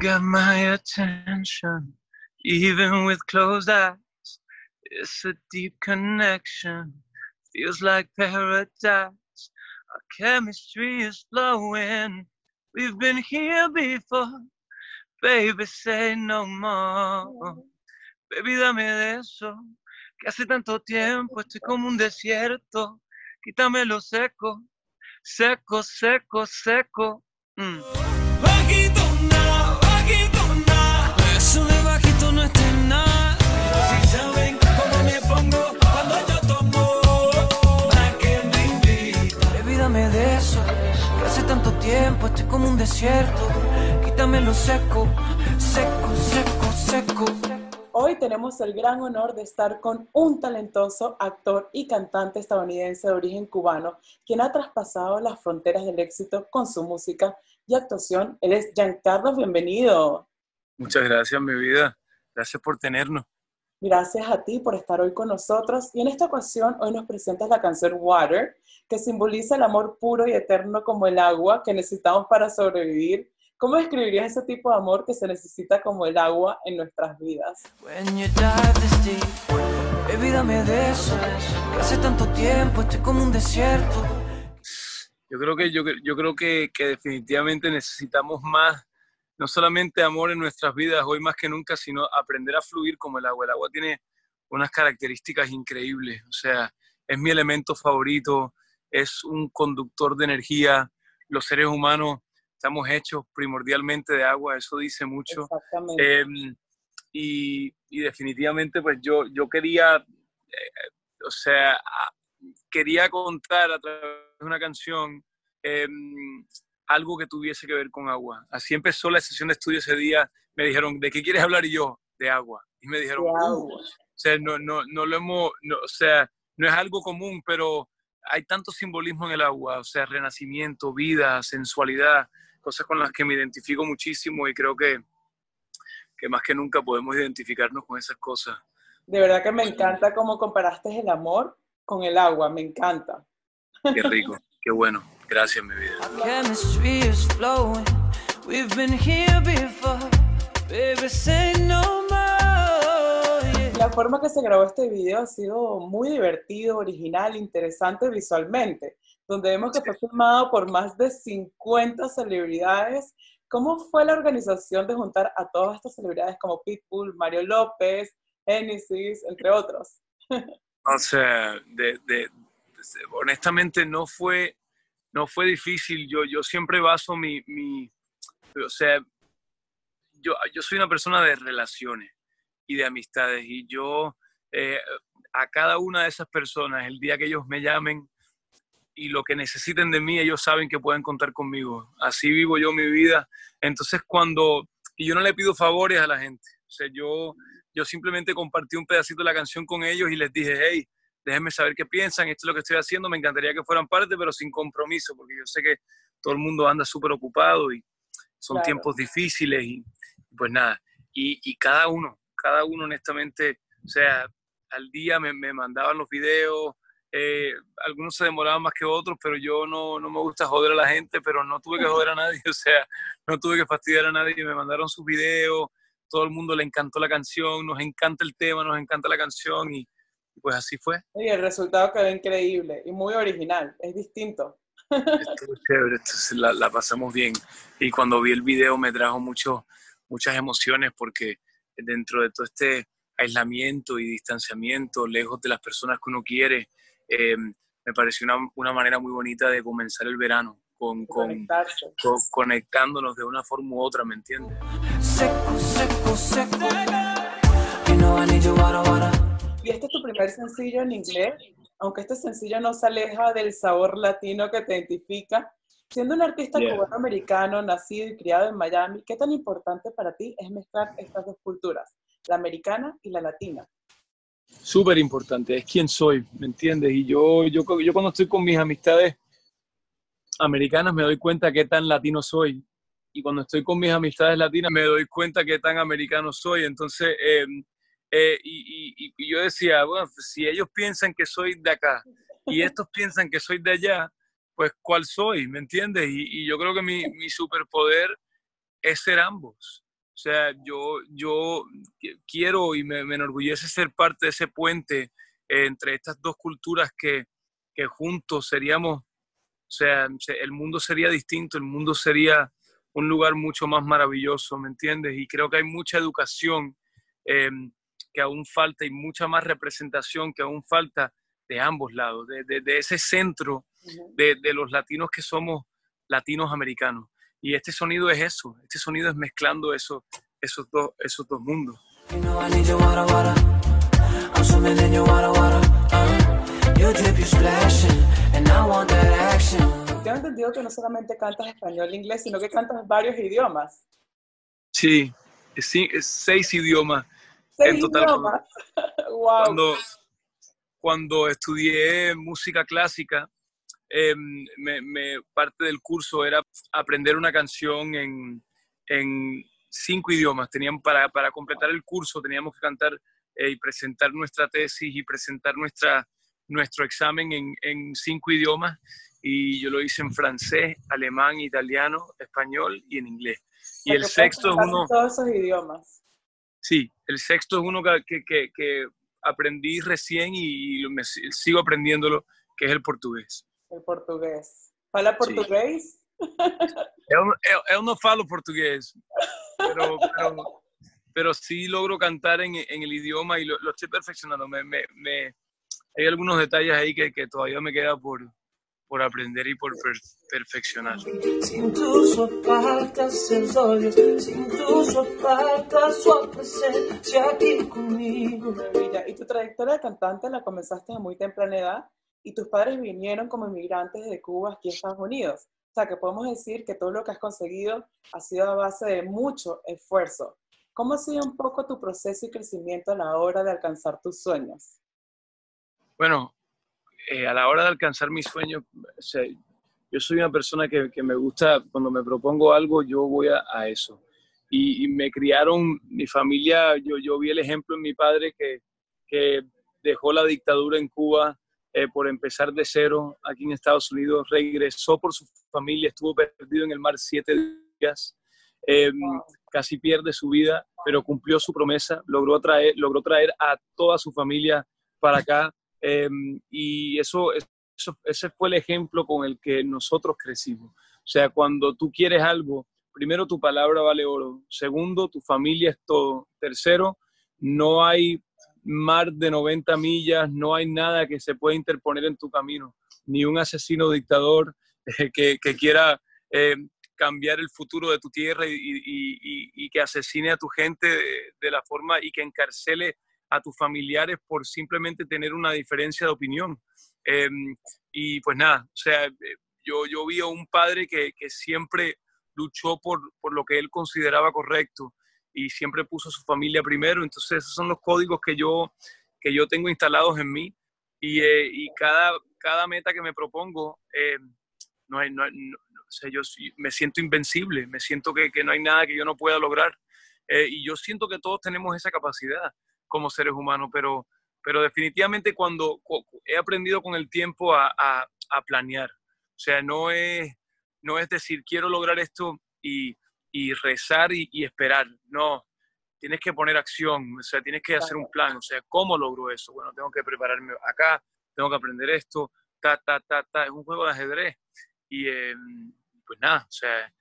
got my attention, even with closed eyes. It's a deep connection, feels like paradise. Our chemistry is flowing. We've been here before. Baby, say no more. Baby, dame de eso. Que hace tanto tiempo estoy como un desierto. Quítame lo seco, seco, seco, seco. Mm. Tanto tiempo estoy como un desierto. Quítame lo seco, seco, seco, seco. Hoy tenemos el gran honor de estar con un talentoso actor y cantante estadounidense de origen cubano, quien ha traspasado las fronteras del éxito con su música y actuación. Él es Giancarlo, bienvenido. Muchas gracias, mi vida. Gracias por tenernos. Gracias a ti por estar hoy con nosotros y en esta ocasión hoy nos presentas la canción Water, que simboliza el amor puro y eterno como el agua que necesitamos para sobrevivir. ¿Cómo describirías ese tipo de amor que se necesita como el agua en nuestras vidas? When you dive this deep, baby, dame de eso, que hace tanto tiempo estoy como un desierto. Yo creo que, yo, yo creo que, que definitivamente necesitamos más, no solamente amor en nuestras vidas hoy más que nunca, sino aprender a fluir como el agua. El agua tiene unas características increíbles, o sea, es mi elemento favorito, es un conductor de energía. Los seres humanos estamos hechos primordialmente de agua, eso dice mucho. Exactamente. Eh, y, y definitivamente, pues yo, yo quería, eh, o sea, quería contar a través de una canción eh, algo que tuviese que ver con agua. Así empezó la sesión de estudio ese día. Me dijeron, ¿de qué quieres hablar? Y yo, de agua. Y me dijeron, "Uh". agua. o sea, no, no, no lo hemos, no, o sea, no es algo común, pero hay tanto simbolismo en el agua, o sea, renacimiento, vida, sensualidad, cosas con las que me identifico muchísimo y creo que, que más que nunca podemos identificarnos con esas cosas. De verdad que me encanta cómo comparaste el amor con el agua, me encanta. Qué rico, qué bueno. Gracias, mi vida. Chemistry is flowing. We've been here before. Baby, say no more. yeah. La forma que se grabó este video ha sido muy divertido, original, interesante visualmente, donde vemos que fue filmado por más de 50 celebridades. ¿Cómo fue la organización de juntar a todas estas celebridades como Pitbull, Mario López, Genesis, entre otros? O sea, de- de- honestamente no fue, no fue difícil. Yo, yo siempre baso mi, mi, o sea, yo, yo soy una persona de relaciones y de amistades y yo eh, a cada una de esas personas, el día que ellos me llamen y lo que necesiten de mí, ellos saben que pueden contar conmigo. Así vivo yo mi vida. Entonces cuando, y yo no le pido favores a la gente, o sea, yo, yo simplemente compartí un pedacito de la canción con ellos y les dije, hey, déjenme saber qué piensan, esto es lo que estoy haciendo, me encantaría que fueran parte, pero sin compromiso, porque yo sé que todo el mundo anda súper ocupado y son Claro. tiempos difíciles y pues nada, y, y cada uno, cada uno honestamente, o sea, al día me, me mandaban los videos, eh, algunos se demoraban más que otros, pero yo no, no me gusta joder a la gente, pero no tuve que joder a nadie, o sea, no tuve que fastidiar a nadie, me mandaron sus videos, todo el mundo le encantó la canción, nos encanta el tema, nos encanta la canción y y pues así fue. Y el resultado quedó increíble y muy original, es distinto. Estuvo chévere, entonces la, la pasamos bien. Y cuando vi el video me trajo mucho, muchas emociones porque dentro de todo este aislamiento y distanciamiento, lejos de las personas que uno quiere, eh, me pareció una, una manera muy bonita de comenzar el verano, con, con- con- conectándonos de una forma u otra, ¿me entiendes? Seco, seco, seco. Y este es tu primer sencillo en inglés, aunque este sencillo no se aleja del sabor latino que te identifica. Siendo un artista Yeah. cubano-americano, nacido y criado en Miami, ¿qué tan importante para ti es mezclar estas dos culturas, la americana y la latina? súper importante, es quien soy, ¿me entiendes? Y yo, yo, yo cuando estoy con mis amistades americanas me doy cuenta qué tan latino soy. Y cuando estoy con mis amistades latinas me doy cuenta qué tan americano soy. Entonces, eh, eh, y, y- y yo decía, bueno, pues, si ellos piensan que soy de acá y estos piensan que soy de allá, pues ¿cuál soy? ¿Me entiendes? Y, y yo creo que mi, mi superpoder es ser ambos. sea, yo, yo qui- quiero y me, me enorgullece ser parte de ese puente eh, entre estas dos culturas que, que juntos seríamos, o sea, se- el mundo sería distinto, el mundo sería un lugar mucho más maravilloso, ¿me entiendes? Y creo que hay mucha educación eh, que aún falta y mucha más representación que aún falta de ambos lados, de, de- de ese centro de, de los latinos que somos latinos americanos. Y este sonido es eso, este sonido es mezclando eso, esos, dos, esos dos mundos. Action. Tengo entendido que no solamente cantas español e inglés, sino que cantas varios idiomas. Sí, sí, seis idiomas. En total, idiomas. wow. Cuando, cuando estudié música clásica, eh, me- me- parte del curso era aprender una canción en, en cinco idiomas. Tenían, para, para completar el curso teníamos que cantar eh, y presentar nuestra tesis y presentar nuestra, nuestro examen en, en cinco idiomas. Y yo lo hice en francés, alemán, italiano, español y en inglés. Y el sexto es uno, Todos esos idiomas. Sí, el sexto es uno que, que- aprendí recién y, me si- sigo aprendiéndolo, que es el portugués. El portugués. ¿Fala portugués? Eu, eu- eu no falo portugués, pero, pero, pero sí logro cantar en, en el idioma y lo, lo estoy perfeccionando. Me, me- me- hay algunos detalles ahí que, que todavía me queda por, por aprender y por per- perfeccionar. Sin tus faltas seus olhos, sin tus faltas sua presencia aquí conmigo. Maravilla. Y tu trayectoria de cantante la comenzaste a muy temprana edad y tus padres vinieron como inmigrantes de Cuba aquí a Estados Unidos. O sea, que podemos decir que todo lo que has conseguido ha sido a base de mucho esfuerzo. ¿Cómo ha sido un poco tu proceso y crecimiento a la hora de alcanzar tus sueños? Bueno, eh, a la hora de alcanzar mis sueños, yo soy una persona que, que me gusta, cuando me propongo algo, yo voy a, a eso. Y, me criaron, mi familia, yo, yo vi el ejemplo en mi padre que, que dejó la dictadura en Cuba eh, por empezar de cero aquí en Estados Unidos, regresó por su familia, estuvo perdido en el mar siete días, eh, casi pierde su vida, pero cumplió su promesa, logró traer, logró traer a toda su familia para acá eh, y eso, eso, ese fue el ejemplo con el que nosotros crecimos. O sea, cuando tú quieres algo, primero tu palabra vale oro, segundo tu familia es todo, tercero no hay mar de 90 millas, no hay nada que se pueda interponer en tu camino, ni un asesino dictador eh, que, que, quiera eh, cambiar el futuro de tu tierra y, y, y, y que asesine a tu gente de, de, la forma y que encarcele a tus familiares por simplemente tener una diferencia de opinión. Eh, y pues nada, o sea, yo, yo vi a un padre que, que siempre luchó por, por lo que él consideraba correcto y siempre puso a su familia primero. Entonces esos son los códigos que yo, que yo tengo instalados en mí y, eh, y cada, cada meta que me propongo, eh, no hay, no, yo me siento invencible, me siento que, que, no hay nada que yo no pueda lograr eh, y yo siento que todos tenemos esa capacidad como seres humanos, pero, pero definitivamente cuando he aprendido con el tiempo a, a, a planear, o sea, no es, no es decir, quiero lograr esto y, y rezar y, y, esperar, no, tienes que poner acción, o sea, tienes que hacer un plan, o sea, ¿cómo logro eso? Bueno, tengo que prepararme acá, tengo que aprender esto, ta, ta, ta, ta, es un juego de ajedrez y eh, pues nada, o sea,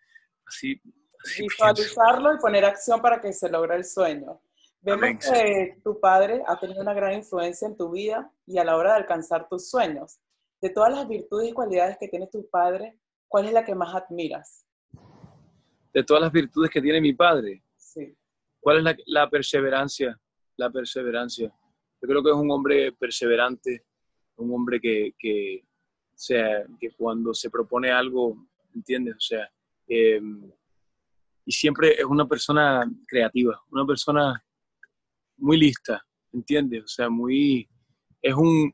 así... así Visualizarlo pienso. y poner acción para que se logre el sueño. Vemos Amén. que tu padre ha tenido una gran influencia en tu vida y a la hora de alcanzar tus sueños. De todas las virtudes y cualidades que tiene tu padre, ¿cuál es la que más admiras? De todas las virtudes que tiene mi padre. Sí. ¿Cuál es la, la perseverancia? La perseverancia. Yo creo que es un hombre perseverante, un hombre que, que, o sea, que cuando se propone algo, ¿entiendes? O sea, eh, y siempre es una persona creativa, una persona muy lista, ¿entiendes? O sea, muy, es un,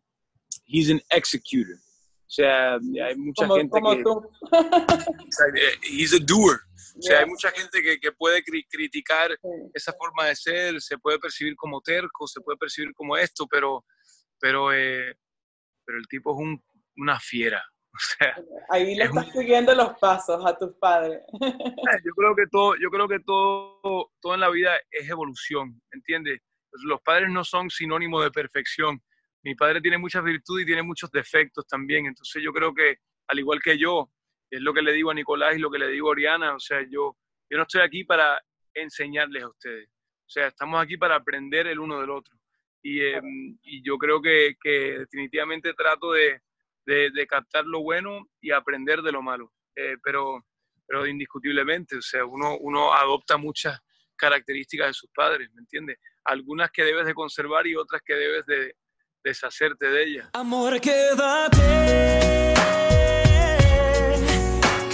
he's an executor. O sea, hay mucha como, gente como que... Tú. Sea, he's a doer. O sea, hay mucha gente que, que puede cri criticar sí. esa forma de ser, se puede percibir como terco, se puede percibir como esto, pero, pero, eh, pero el tipo es un, una fiera, O sea, Ahí le Es estás siguiendo los pasos a tus padres. yo creo que todo, yo creo que todo, todo en la vida es evolución, ¿entiendes? Los padres no son sinónimo de perfección. Mi padre tiene muchas virtudes y tiene muchos defectos también. Entonces yo creo que, al igual que yo, es lo que le digo a Nicolás y lo que le digo a Oriana, o sea, yo, yo no estoy aquí para enseñarles a ustedes. O sea, estamos aquí para aprender el uno del otro. Y, eh, y yo creo que, que definitivamente trato de, de, de captar lo bueno y aprender de lo malo. Eh, pero, pero indiscutiblemente, o sea, uno, uno adopta muchas características de sus padres, ¿me entiendes? Algunas que debes de conservar y otras que debes de deshacerte de ellas. Amor, quédate.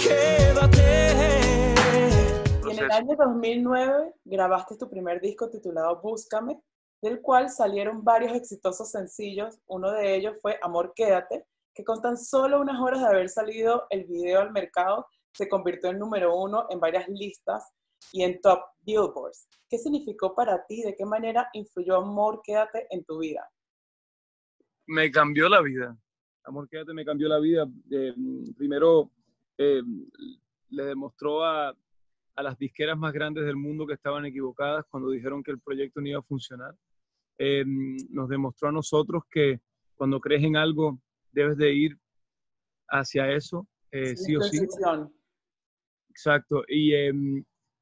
Quédate. Y en el año 2009 grabaste tu primer disco titulado Búscame, del cual salieron varios exitosos sencillos. Uno de ellos fue Amor, quédate, que con tan solo unas horas de haber salido el video al mercado, se convirtió en número uno en varias listas y en top billboards. ¿Qué significó para ti? ¿De qué manera influyó Amor, quédate en tu vida? me cambió la vida. Amor, quédate, me cambió la vida. Eh, primero, eh, le demostró a, a las disqueras más grandes del mundo que estaban equivocadas cuando dijeron que el proyecto no iba a funcionar. Eh, nos demostró a nosotros que cuando crees en algo, debes de ir hacia eso, eh, sí o sí. Exacto. Y, eh,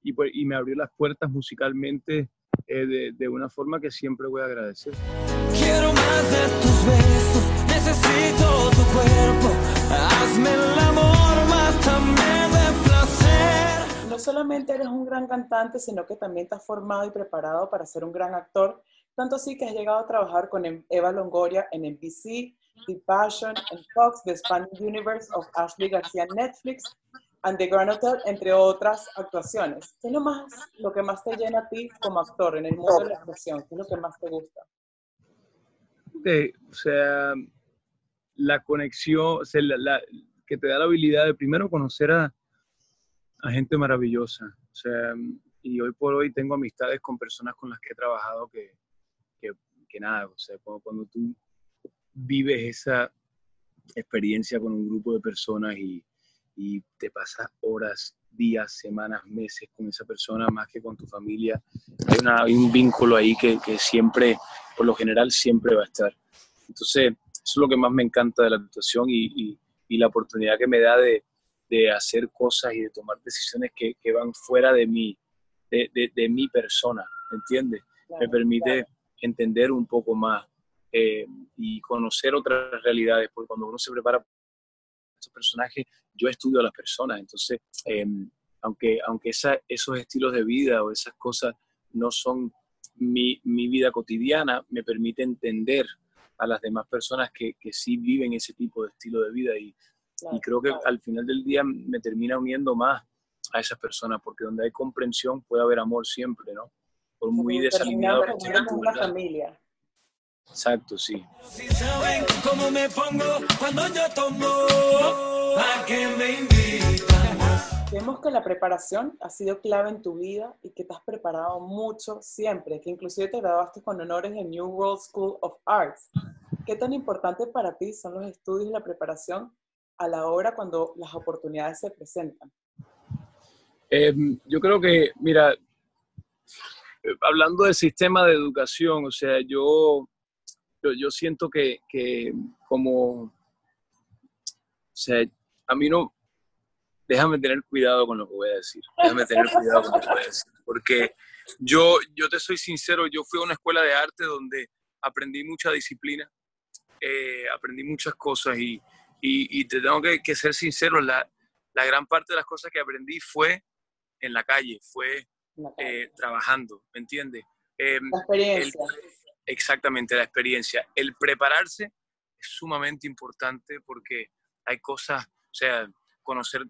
y, pues- y me abrió las puertas musicalmente eh, de, de una forma que siempre voy a agradecer. Quiero más de tus besos, necesito tu cuerpo. Hazme el amor, mátame de placer. No solamente eres un gran cantante, sino que también has formado y preparado para ser un gran actor, tanto así que has llegado a trabajar con Em- Eva Longoria en NBC, The Passion, en Fox, The Expanded Universe of Ashley García Netflix, and The Grand Hotel, entre otras actuaciones. ¿Qué es lo, más, lo que más te llena a ti como actor en el mundo de la actuación? ¿Qué es lo que más te gusta? de- o sea, la conexión, o sea, la- la- que te da la habilidad de primero conocer a, a gente maravillosa. O sea, y hoy por hoy tengo amistades con personas con las que he trabajado que, que, que nada, o sea, cuando, cuando tú vives esa experiencia con un grupo de personas y, y te pasas horas, días, semanas, meses con esa persona más que con tu familia, hay, una- hay un vínculo ahí que, que siempre, por lo general, siempre va a estar. Entonces, eso es lo que más me encanta de la actuación y, y- y la oportunidad que me da de, de hacer cosas y de tomar decisiones que, que van fuera de mí, de, de- de mi persona, ¿entiendes? me permite claro. entender un poco más eh, y conocer otras realidades, porque cuando uno se prepara para estos personajes, yo estudio a las personas, entonces, eh, aunque, aunque esa- esos estilos de vida o esas cosas no son mi, mi vida cotidiana, me permite entender a las demás personas que, que sí viven ese tipo de estilo de vida y, Claro, y creo que claro. al final del día me termina uniendo más a esas personas, porque donde hay comprensión puede haber amor siempre, ¿no? Por muy que esté familia. Exacto, sí. Si saben cómo me pongo cuando yo tomo, ¿a qué me invitan? Vemos que la preparación ha sido clave en tu vida y que te has preparado mucho siempre, que inclusive te graduaste con honores en New World School of Arts. ¿Qué tan importante para ti son los estudios y la preparación a la hora cuando las oportunidades se presentan? Eh, yo creo que, mira, eh, hablando del sistema de educación, o sea, yo, yo, yo siento que, que como, o sea, a mí no, déjame tener cuidado con lo que voy a decir, déjame tener cuidado con lo que voy a decir, porque yo, yo te soy sincero, yo fui a una escuela de arte donde aprendí mucha disciplina, eh, aprendí muchas cosas y, y, y te tengo que, que ser sincero, la, la gran parte de las cosas que aprendí fue en la calle, fue eh, trabajando, ¿me entiendes? Eh, la experiencia. Exactamente, la experiencia. El prepararse es sumamente importante porque hay cosas, o sea, conocer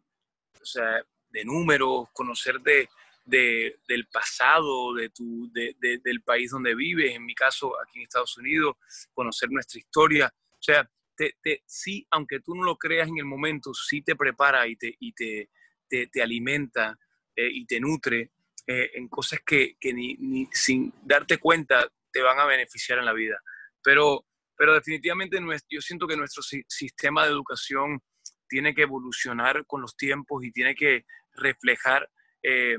o sea, de números, conocer de, de- del pasado, de tu, de- de- del país donde vives, en mi caso aquí en Estados Unidos, conocer nuestra historia. O sea, te, te- sí, aunque tú no lo creas en el momento, sí te prepara y te, y te, te, alimenta eh, y te nutre eh, en cosas que, que ni sin darte cuenta te van a beneficiar en la vida. Pero, pero definitivamente yo siento que nuestro si- sistema de educación tiene que evolucionar con los tiempos y tiene que reflejar eh,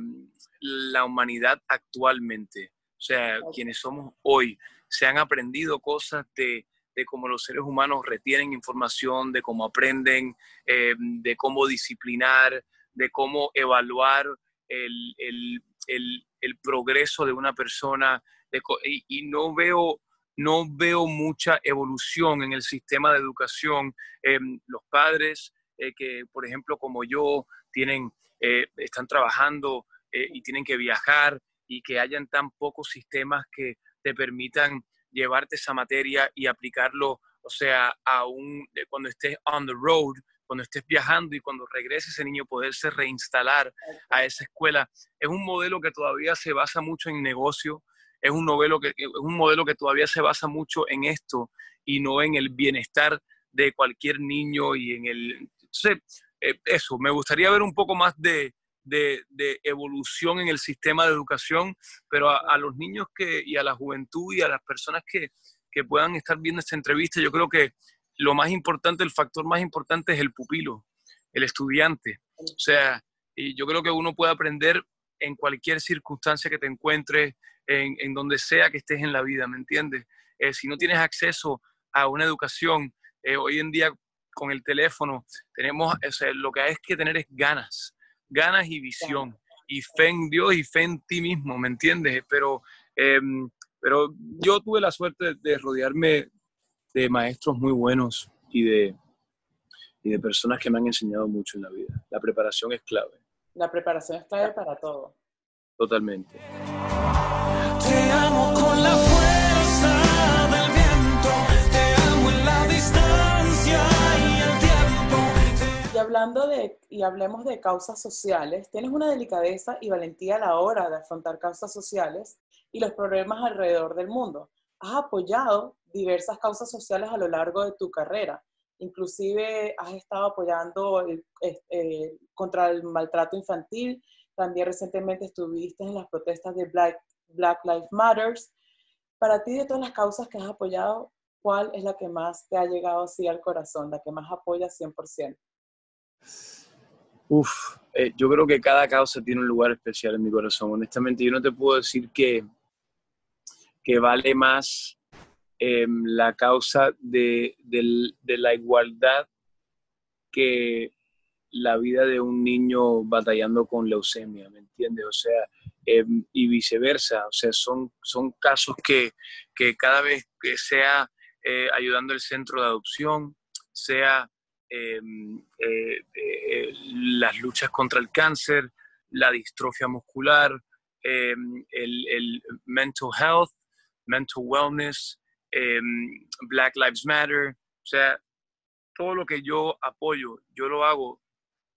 la humanidad actualmente. O sea, quienes somos hoy, se han aprendido cosas de, de cómo los seres humanos retienen información, de cómo aprenden, eh, de cómo disciplinar, de cómo evaluar el, el- el- el progreso de una persona. y, no veo no veo mucha evolución en el sistema de educación. Eh, los padres eh, que, por ejemplo, como yo, tienen, eh, están trabajando eh, y tienen que viajar y que hayan tan pocos sistemas que te permitan llevarte esa materia y aplicarlo, o sea, a un, cuando estés on the road, cuando estés viajando y cuando regrese ese niño poderse reinstalar a esa escuela. Es un modelo que todavía se basa mucho en negocio, es un, modelo que, es un modelo que todavía se basa mucho en esto y no en el bienestar de cualquier niño y en el... Entonces, eh, eso, me gustaría ver un poco más de, de, de evolución en el sistema de educación, pero a, a los niños que, y a la juventud y a las personas que, que puedan estar viendo esta entrevista, yo creo que lo más importante, el factor más importante es el pupilo, el estudiante. O sea, y yo creo que uno puede aprender en cualquier circunstancia que te encuentres, en, en donde sea que estés en la vida, ¿me entiendes? Eh, si no tienes acceso a una educación, eh, hoy en día con el teléfono, tenemos, o lo que hay que tener es ganas, ganas y visión, y fe en Dios y fe en ti mismo, ¿me entiendes? Pero, eh, pero yo tuve la suerte de rodearme de maestros muy buenos y de, y de personas que me han enseñado mucho en la vida. La preparación es clave, La preparación es clave para todo. totalmente. Te amo con la fuerza del viento, te amo en la distancia y el tiempo. Y hablando de, y hablemos de causas sociales, tienes una delicadeza y valentía a la hora de afrontar causas sociales y los problemas alrededor del mundo. Has apoyado diversas causas sociales a lo largo de tu carrera. Inclusive has estado apoyando el- eh, contra el maltrato infantil. También recientemente estuviste en las protestas de Black, Black Lives Matters. Para ti, de todas las causas que has apoyado, ¿cuál es la que más te ha llegado así al corazón, la que más apoyas 100%? Uf, eh, yo creo que cada causa tiene un lugar especial en mi corazón. Honestamente, yo no te puedo decir que, que vale más eh, la causa de, la igualdad que la vida de un niño batallando con leucemia, ¿me entiendes? O sea, eh, y viceversa. O sea, son, son casos que, que cada vez que sea eh, ayudando el centro de adopción, sea eh, eh, eh, las luchas contra el cáncer, la distrofia muscular, el mental health, mental wellness, eh, Black Lives Matter, o sea, todo lo que yo apoyo, yo lo hago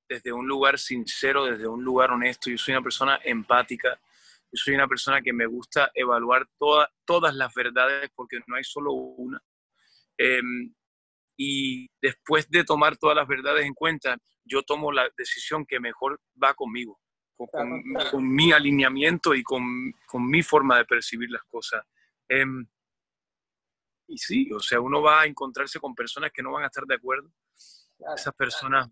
desde un lugar sincero, desde un lugar honesto. Yo soy una persona empática, yo soy una persona que me gusta evaluar toda- todas las verdades porque no hay solo una. Eh, y después de tomar todas las verdades en cuenta, yo tomo la decisión que mejor va conmigo, con, con- Claro. con mi alineamiento y con, con mi forma de percibir las cosas. Em, y sí, o sea, uno va a encontrarse con personas que no van a estar de acuerdo. Claro. Esas personas,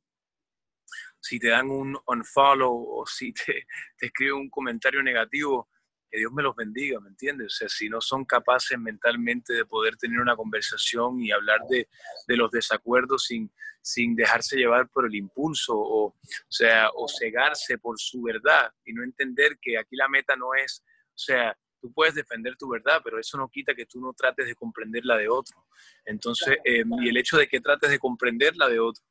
si te dan un unfollow o si te, te escriben un comentario negativo, que Dios me los bendiga, ¿me entiendes? O sea, si no son capaces mentalmente de poder tener una conversación y hablar de, de los desacuerdos sin, sin dejarse llevar por el impulso o, o sea, o cegarse por su verdad y no entender que aquí la meta no es, o sea, tú puedes defender tu verdad, pero eso no quita que tú no trates de comprender la de otro. Entonces, eh, y el hecho de que trates de comprender la de otro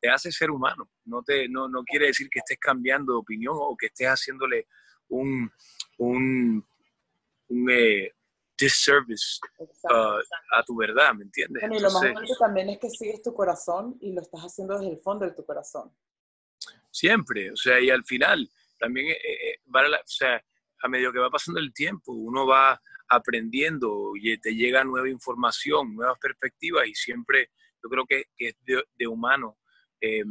te hace ser humano, no, te, no, no quiere decir que estés cambiando de opinión o que estés haciéndole un, un, un eh, disservice Exacto. uh, a tu verdad, ¿me entiendes? Bueno, y lo más Entonces, bonito también es que sigues tu corazón y lo estás haciendo desde el fondo de tu corazón. siempre, o sea, y al final también, eh, eh, vale la- o sea, a medida que va pasando el tiempo, uno va aprendiendo y te llega nueva información, nuevas perspectivas y siempre yo creo que, que es de, humano eh,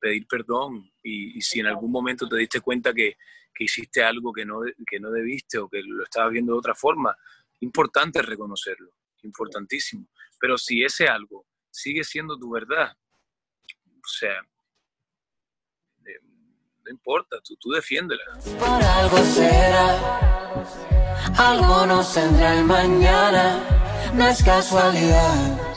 pedir perdón y, y si en algún momento te diste cuenta que, que hiciste algo que no, que no debiste o que lo estabas viendo de otra forma, importante reconocerlo, importantísimo. Pero si ese algo sigue siendo tu verdad, o sea, no importa, tú, tú defiéndela. Por algo será, algo nos tendrá el mañana, no es casualidad.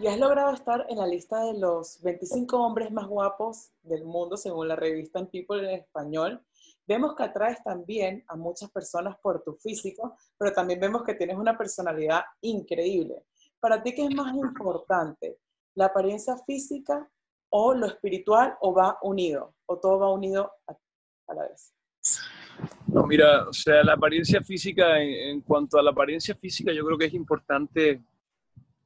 Y has logrado estar en la lista de los 25 hombres más guapos del mundo, según la revista People en español. Vemos que atraes también a muchas personas por tu físico, pero también vemos que tienes una personalidad increíble. Para ti, ¿qué es más importante? ¿La apariencia física o lo espiritual o va unido? ¿O todo va unido a, a la vez? No, mira, o sea, la apariencia física, en, en cuanto a la apariencia física, yo creo que es importante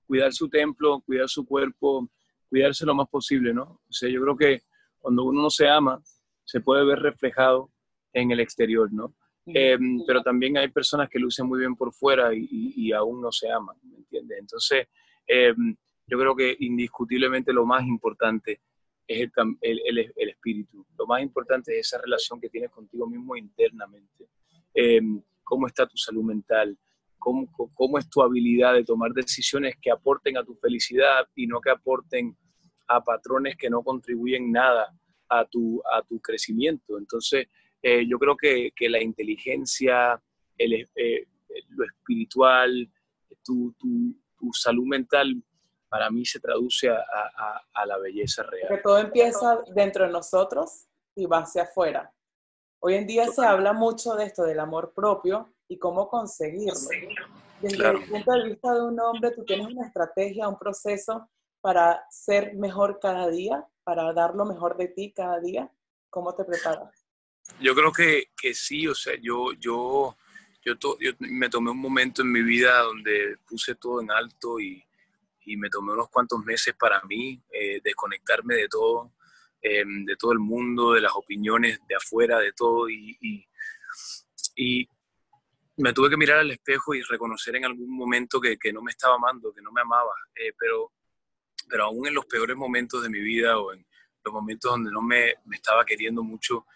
cuidar su templo, cuidar su cuerpo, cuidarse lo más posible, ¿no? O sea, yo creo que cuando uno no se ama, se puede ver reflejado en el exterior, ¿no? Eh, pero también hay personas que lucen muy bien por fuera y, y- y aún no se aman, ¿me entiendes? Entonces, eh, yo creo que indiscutiblemente lo más importante es el, el- el- el espíritu. Lo más importante es esa relación que tienes contigo mismo internamente. Eh, ¿Cómo está tu salud mental? ¿Cómo, ¿Cómo es tu habilidad de tomar decisiones que aporten a tu felicidad y no que aporten a patrones que no contribuyen nada a tu, a tu crecimiento? Entonces, eh, yo creo que, que la inteligencia, el, eh, lo espiritual, tu, tu- tu salud mental, para mí se traduce a, a- a- la belleza real. Porque todo empieza dentro de nosotros y va hacia afuera. Hoy en día se habla mucho de esto, del amor propio y cómo conseguirlo. Desde Claro. el punto de vista de un hombre, tú tienes una estrategia, un proceso para ser mejor cada día, para dar lo mejor de ti cada día. ¿Cómo te preparas? Yo creo que, que sí, o sea, yo, yo, yo, to- yo me tomé un momento en mi vida donde puse todo en alto y, y me tomé unos cuantos meses para mí, eh, desconectarme de todo, eh, de todo el mundo, de las opiniones de afuera, de todo, y, y, y me tuve que mirar al espejo y reconocer en algún momento que, que no me estaba amando, que no me amaba, eh, pero, pero aún en los peores momentos de mi vida o en los momentos donde no me, me estaba queriendo mucho,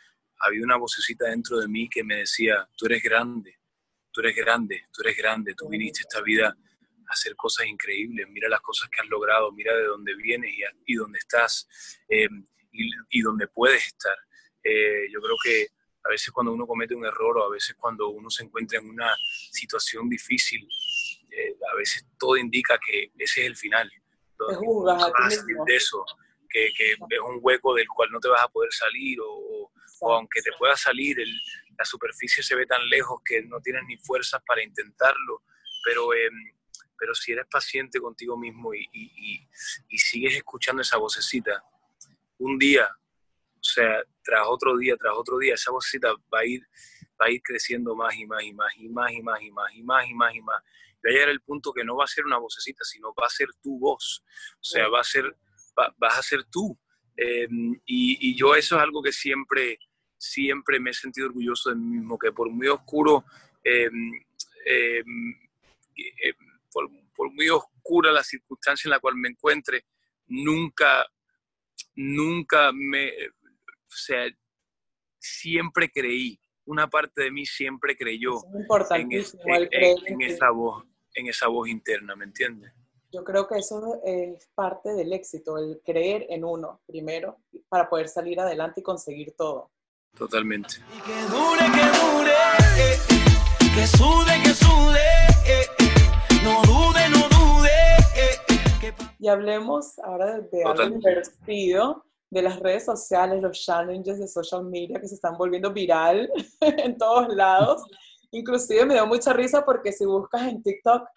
había una vocecita dentro de mí que me decía, tú eres grande, tú eres grande, tú eres grande, tú viniste esta vida hacer cosas increíbles, mira las cosas que has logrado, mira de dónde vienes y, a- y dónde estás eh, y, y dónde puedes estar. Eh, yo creo que a veces cuando uno comete un error o a veces cuando uno se encuentra en una situación difícil, eh, a veces todo indica que ese es el final. Te juzgas a ti vas a salir mismo. de eso, que, que es un hueco del cual no te vas a poder salir o, aunque te pueda salir, el- la superficie se ve tan lejos que no tienes ni fuerzas para intentarlo, pero, em, pero si eres paciente contigo mismo y, y- y- y sigues escuchando esa vocecita, un día, o sea, tras otro día, tras otro día, esa vocecita va a ir, va a ir creciendo más y más y más y más y más y más y más y más y más. Va a llegar el punto que no va a ser una vocecita, sino va a ser tu voz. O sea, va a ser, va- vas a ser tú. Eh, y, y yo eso es algo que siempre, siempre me he sentido orgulloso de mí mismo, que por muy oscuro, eh, eh, por, por muy oscura la circunstancia en la cual me encuentre, nunca, nunca me, o sea, siempre creí, una parte de mí siempre creyó Es en, en- en- esa voz, en esa voz interna, ¿me entiendes? Yo creo que eso es parte del éxito, el creer en uno primero para poder salir adelante y conseguir todo. Totalmente. Y que dure, que dure, que sude, que sude, Y hablemos ahora de algo divertido, de las redes sociales, los challenges de social media que se están volviendo viral en todos lados. Inclusive me dio mucha risa porque si buscas en TikTok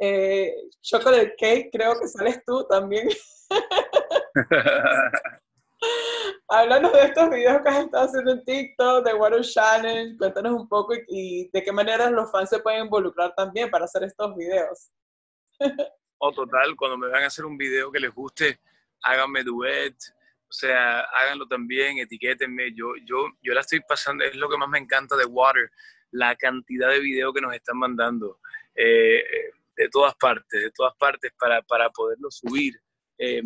eh, chocolate cake, creo que sales tú también. Háblanos de estos videos que has estado haciendo en TikTok, de Water Challenge, cuéntanos un poco y, y de qué manera los fans se pueden involucrar también para hacer estos videos. O total, cuando me van a hacer un video que les guste, háganme duet, o sea, háganlo también, etiquétenme. Yo, yo, yo la estoy pasando, es lo que más me encanta de Water, la cantidad de videos que nos están mandando eh, de todas partes, de todas partes para, para poderlo subir. Eh,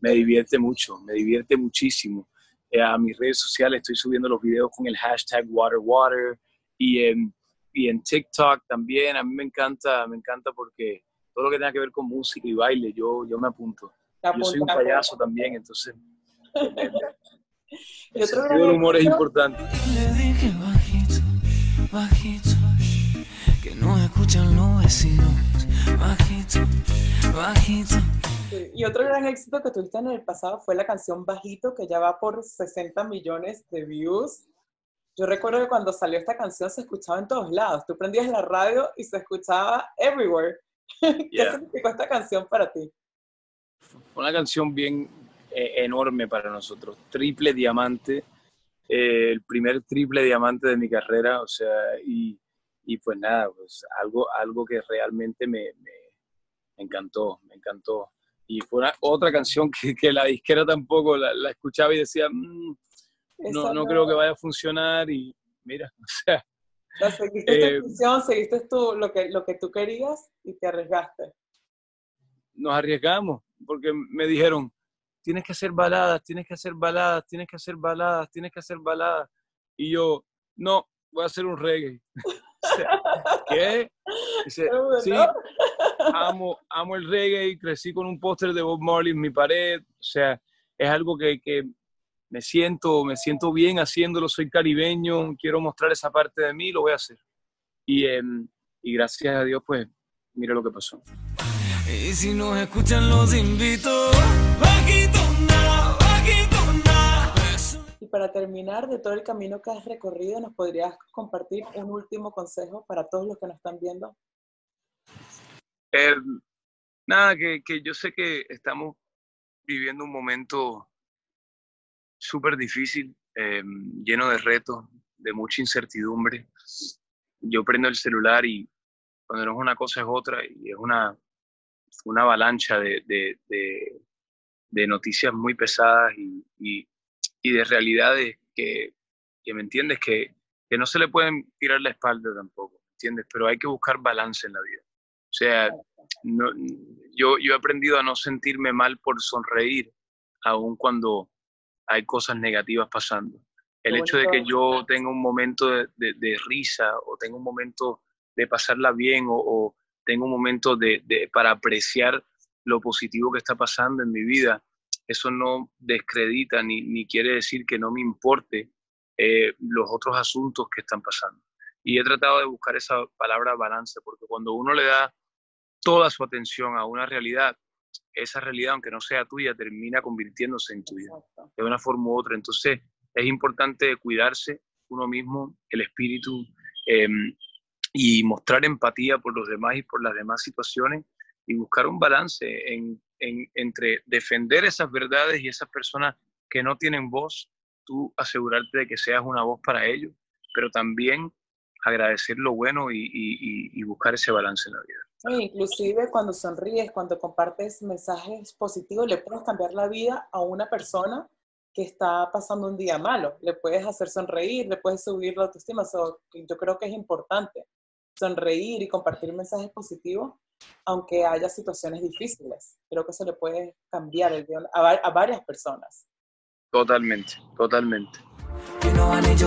me divierte mucho, me divierte muchísimo. Eh, a mis redes sociales estoy subiendo los videos con el hashtag WaterWater y en, y en TikTok también. A mí me encanta, me encanta porque todo lo que tenga que ver con música y baile, yo, yo me apunto. Yo soy un payaso también, entonces El sentido del humor es importante. Y le dije bajito, bajito, que no escuchan los vecinos. Bajito, bajito. Y otro gran éxito que tuviste en el pasado fue la canción Bajito, que ya va por 60 millones de views. Yo recuerdo que cuando salió esta canción se escuchaba en todos lados. Tú prendías la radio y se escuchaba everywhere. ¿Qué Yeah. significó esta canción para ti? Fue una canción bien eh, enorme para nosotros. Triple diamante, eh, el primer triple diamante de mi carrera, o sea, y, y pues nada, pues algo, algo que realmente me, me- me encantó, me encantó. Y fue una- otra canción que, que la disquera tampoco la, la escuchaba y decía, "Mm, no, Esa no creo que vaya a funcionar y mira, o sea, sea, seguiste eh, intuición, seguiste tú, lo, que, lo que tú querías y te arriesgaste. nos arriesgamos porque me dijeron, tienes que hacer baladas, tienes que hacer baladas, tienes que hacer baladas, tienes que hacer baladas. Y yo, no, voy a hacer un reggae. ¿Qué? Dice, sí, amo, amo el reggae, crecí con un póster de Bob Marley en mi pared, o sea, es algo que, que me siento, me siento bien haciéndolo, soy caribeño, quiero mostrar esa parte de mí, lo voy a hacer. Y, em, y gracias a Dios, pues, mira lo que pasó. Y si nos escuchan, los invito. Y para terminar, de todo el camino que has recorrido, ¿nos podrías compartir un último consejo para todos los que nos están viendo? Eh, nada, que, que yo sé que estamos viviendo un momento súper difícil, eh, lleno de retos, de mucha incertidumbre. Yo prendo el celular y cuando no es una cosa es otra y es una, una avalancha de, de- noticias muy pesadas y, y- y de realidades que, que me entiendes, que, que no se le pueden tirar la espalda tampoco, ¿entiendes? Pero hay que buscar balance en la vida. O sea, no- yo, yo he aprendido a no sentirme mal por sonreír, aun cuando hay cosas negativas pasando. El Qué hecho de que yo tenga un momento de, de- de risa o tenga un momento de pasarla bien o, o tenga un momento de, de- para apreciar lo positivo que está pasando en mi vida, eso no descredita ni, ni quiere decir que no me importe eh, los otros asuntos que están pasando. Y he tratado de buscar esa palabra balance, porque cuando uno le da toda su atención a una realidad, esa realidad, aunque no sea tuya, termina convirtiéndose en tuya, Exacto. de una forma u otra. Entonces, es importante cuidarse uno mismo, el espíritu, eh, y mostrar empatía por los demás y por las demás situaciones, y buscar un balance en- en- entre defender esas verdades y esas personas que no tienen voz, tú asegurarte de que seas una voz para ellos, pero también agradecer lo bueno y, y- y- y buscar ese balance en la vida. Sí, inclusive cuando sonríes, cuando compartes mensajes positivos, le puedes cambiar la vida a una persona que está pasando un día malo. Le puedes hacer sonreír, le puedes subir la autoestima. So, yo creo que es importante sonreír y compartir mensajes positivos, aunque haya situaciones difíciles. Creo que eso le puede cambiar el día a, va- a varias personas. Totalmente, totalmente. You know I need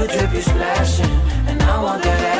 You drippy splashing, and I want that